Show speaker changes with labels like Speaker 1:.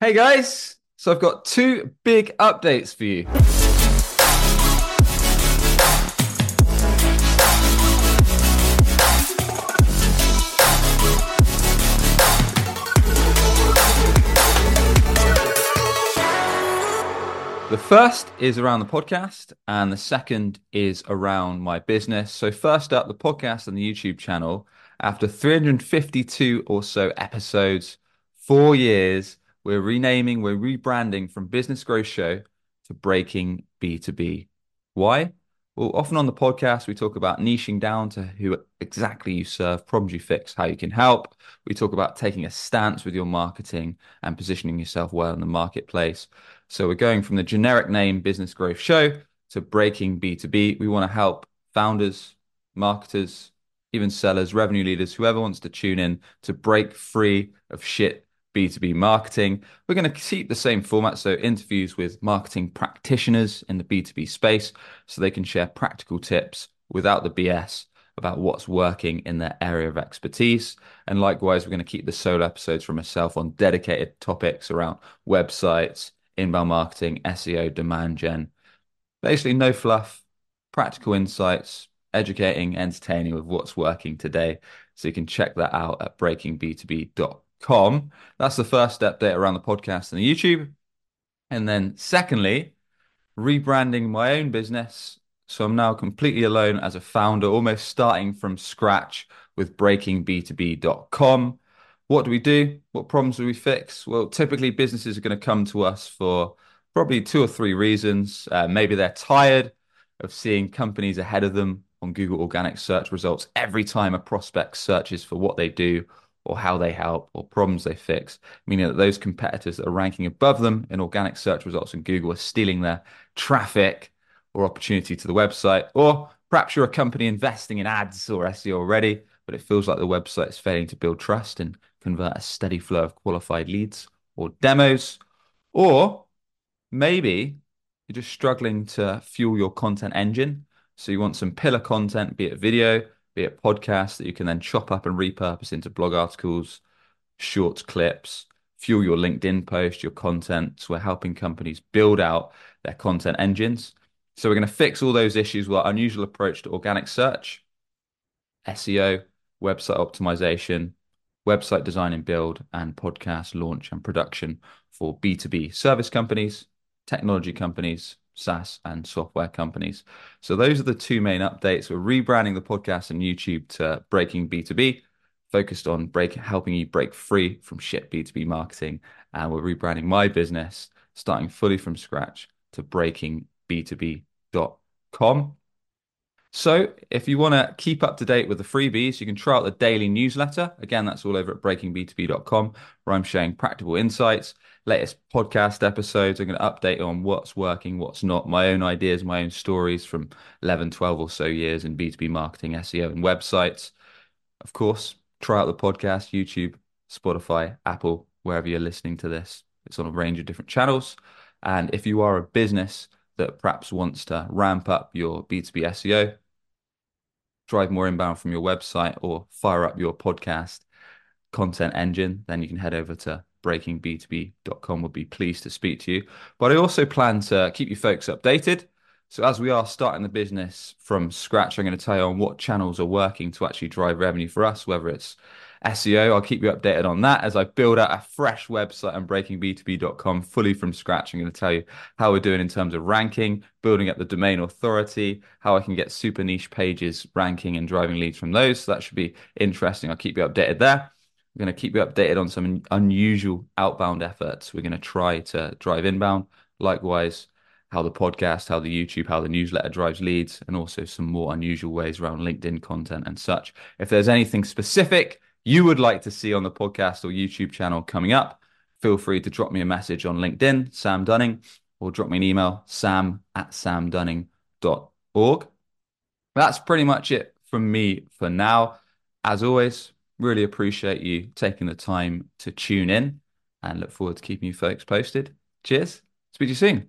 Speaker 1: Hey guys, so I've got two big updates for you. The first is around the podcast, and the second is around my business. So, first up, the podcast and the YouTube channel. After 352 or so episodes, four years, we're renaming, we're rebranding from Business Growth Show to Breaking B2B. Why? Well, often on the podcast, we talk about niching down to who exactly you serve, problems you fix, how you can help. We talk about taking a stance with your marketing and positioning yourself well in the marketplace. So we're going from the generic name Business Growth Show to breaking B2B. We want to help founders, marketers, even sellers, revenue leaders, whoever wants to tune in to break free of shit B2B marketing. We're going to keep the same format, so interviews with marketing practitioners in the B2B space so they can share practical tips without the BS about what's working in their area of expertise. And likewise, we're going to keep the solo episodes for myself on dedicated topics around websites, inbound marketing, SEO, demand gen. Basically, no fluff, practical insights, educating, entertaining with what's working today. So you can check that out at breakingb2b.com com. That's the first update around the podcast and the YouTube. And then, secondly, rebranding my own business. So I'm now completely alone as a founder, almost starting from scratch with breakingb2b.com. What do we do? What problems do we fix? Well, typically businesses are going to come to us for probably two or three reasons. Uh, maybe they're tired of seeing companies ahead of them on Google organic search results every time a prospect searches for what they do or how they help or problems they fix, meaning that those competitors that are ranking above them in organic search results in Google are stealing their traffic or opportunity to the website. Or perhaps you're a company investing in ads or SEO already, but it feels like the website is failing to build trust and convert a steady flow of qualified leads or demos. Or maybe you're just struggling to fuel your content engine. So you want some pillar content, be it video, be it podcasts that you can then chop up and repurpose into blog articles, short clips, fuel your LinkedIn post, your content. So we're helping companies build out their content engines. So we're going to fix all those issues with our unusual approach to organic search, SEO, website optimization, website design and build, and podcast launch and production for B2B service companies, technology companies, SaaS and software companies. So those are the two main updates. We're rebranding the podcast and YouTube to Breaking B2B, focused on break helping you break free from shit B2B marketing. And we're rebranding my business, starting fully from scratch to breakingb2b.com. So, if you want to keep up to date with the freebies, you can try out the daily newsletter. Again, that's all over at breakingb2b.com, where I'm sharing practical insights latest podcast episodes. I'm going to update on what's working, what's not, my own ideas, my own stories from 11, 12 or so years in B2B marketing, SEO, and websites. Of course, try out the podcast, YouTube, Spotify, Apple, wherever you're listening to this. It's on a range of different channels. And if you are a business that perhaps wants to ramp up your B2B SEO, drive more inbound from your website, or fire up your podcast content engine, then you can head over to breakingb2b.com we'd be pleased to speak to you. But I also plan to keep you folks updated. So as we are starting the business from scratch, I'm going to tell you on what channels are working to actually drive revenue for us, whether it's SEO. I'll keep you updated on that as I build out a fresh website and breakingb2b.com fully from scratch. I'm going to tell you how we're doing in terms of ranking, building up the domain authority, how I can get super niche pages ranking and driving leads from those. So that should be interesting. I'll keep you updated there. We're going to keep you updated on some unusual outbound efforts. We're going to try to drive inbound. Likewise, how the podcast, how the YouTube, how the newsletter drives leads, and also some more unusual ways around LinkedIn content and such. If there's anything specific you would like to see on the podcast or YouTube channel coming up, feel free to drop me a message on LinkedIn, Sam Dunning, or drop me an email, sam at samdunning.org. That's pretty much it from me for now. As always, Really appreciate you taking the time to tune in and look forward to keeping you folks posted. Cheers. Speak to you soon.